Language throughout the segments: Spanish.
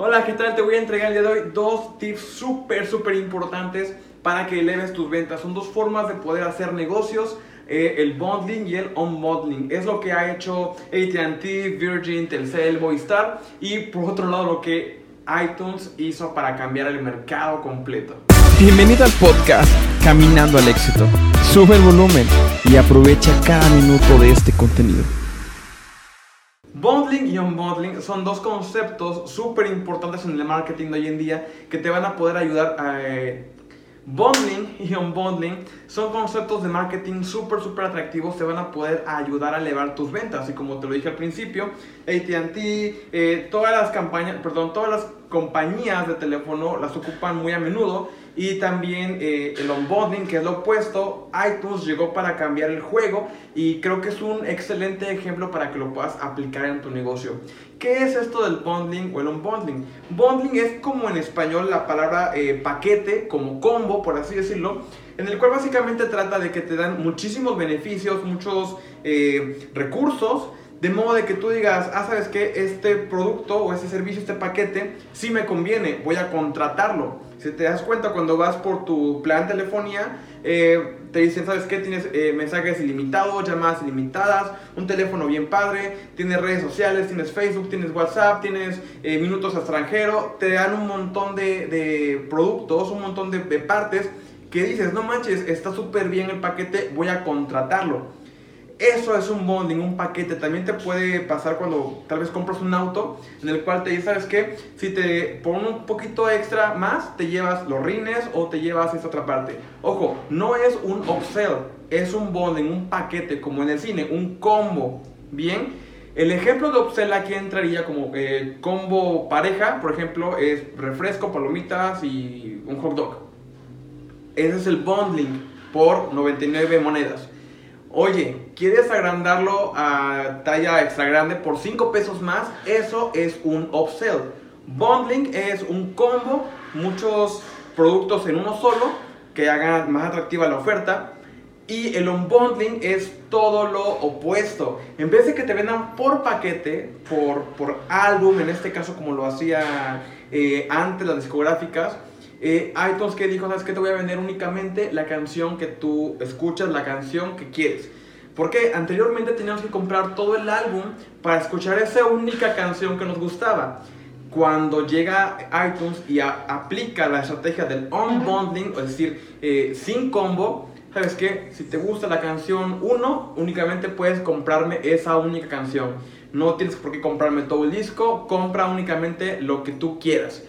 Hola, ¿qué tal? Te voy a entregar el día de hoy dos tips súper, súper importantes para que eleves tus ventas. Son dos formas de poder hacer negocios. eh, el bundling y el unbundling. Es lo que ha hecho AT&T, Virgin, Telcel, Movistar y por otro lado lo que iTunes hizo para cambiar el mercado completo. Bienvenido al podcast Caminando al éxito. Sube el volumen y aprovecha cada minuto de este contenido. Bundling y unbundling son dos conceptos súper importantes en el marketing de hoy en día que te van a poder ayudar a... eh, Bundling y unbundling son conceptos de marketing súper, súper atractivos. Te van a poder ayudar a elevar tus ventas. Y como te lo dije al principio, ATT, eh, todas las campañas, perdón, todas las compañías de teléfono las ocupan muy a menudo. Y también eh, el unbundling, que es lo opuesto, iTunes llegó para cambiar el juego y creo que es un excelente ejemplo para que lo puedas aplicar en tu negocio. ¿Qué es esto del bundling o el unbundling? Bundling es como en español la palabra eh, paquete, como combo, por así decirlo, en el cual básicamente trata de que te dan muchísimos beneficios, muchos eh, recursos, de modo de que tú digas, ah, sabes que este producto o este servicio, este paquete, sí me conviene, voy a contratarlo. Si te das cuenta cuando vas por tu plan de telefonía, eh, te dicen, ¿sabes qué? Tienes eh, mensajes ilimitados, llamadas ilimitadas, un teléfono bien padre, tienes redes sociales, tienes Facebook, tienes WhatsApp, tienes eh, minutos a extranjero, te dan un montón de, de productos, un montón de, de partes que dices, no manches, está súper bien el paquete, voy a contratarlo. Eso es un bonding, un paquete. También te puede pasar cuando tal vez compras un auto en el cual te dice, ¿sabes qué? Si te ponen un poquito extra más, te llevas los rines o te llevas esta otra parte. Ojo, no es un upsell, es un bonding, un paquete, como en el cine, un combo. Bien, el ejemplo de upsell aquí entraría como eh, combo pareja, por ejemplo, es refresco, palomitas y un hot dog. Ese es el bundling por 99 monedas. Oye, ¿quieres agrandarlo a talla extra grande por 5 pesos más? Eso es un upsell. Bundling es un combo, muchos productos en uno solo que hagan más atractiva la oferta. Y el unbundling es todo lo opuesto. En vez de que te vendan por paquete, por, por álbum, en este caso como lo hacía eh, antes las discográficas, eh, iTunes que dijo, ¿sabes qué? Te voy a vender únicamente la canción que tú escuchas, la canción que quieres. Porque anteriormente teníamos que comprar todo el álbum para escuchar esa única canción que nos gustaba. Cuando llega iTunes y a- aplica la estrategia del unbundling, es decir, eh, sin combo, ¿sabes qué? Si te gusta la canción 1, únicamente puedes comprarme esa única canción. No tienes por qué comprarme todo el disco, compra únicamente lo que tú quieras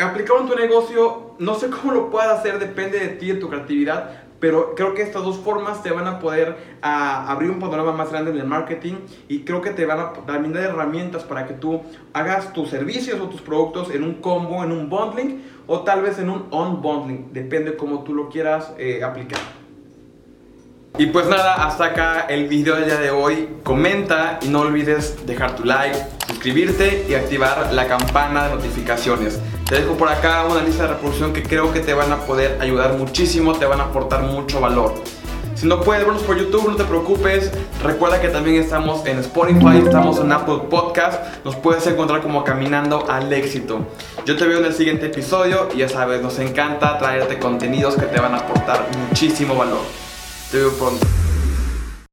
aplicado en tu negocio, no sé cómo lo puedas hacer, depende de ti, de tu creatividad, pero creo que estas dos formas te van a poder a, abrir un panorama más grande en el marketing y creo que te van a dar herramientas para que tú hagas tus servicios o tus productos en un combo, en un bundling o tal vez en un unbundling, depende cómo tú lo quieras eh, aplicar. Y pues nada, hasta acá el video del día de hoy. Comenta y no olvides dejar tu like, suscribirte y activar la campana de notificaciones. Te dejo por acá una lista de reproducción que creo que te van a poder ayudar muchísimo, te van a aportar mucho valor. Si no puedes vernos por YouTube, no te preocupes. Recuerda que también estamos en Spotify, estamos en Apple Podcast. Nos puedes encontrar como Caminando al Éxito. Yo te veo en el siguiente episodio y ya sabes, nos encanta traerte contenidos que te van a aportar muchísimo valor. Te veo pronto.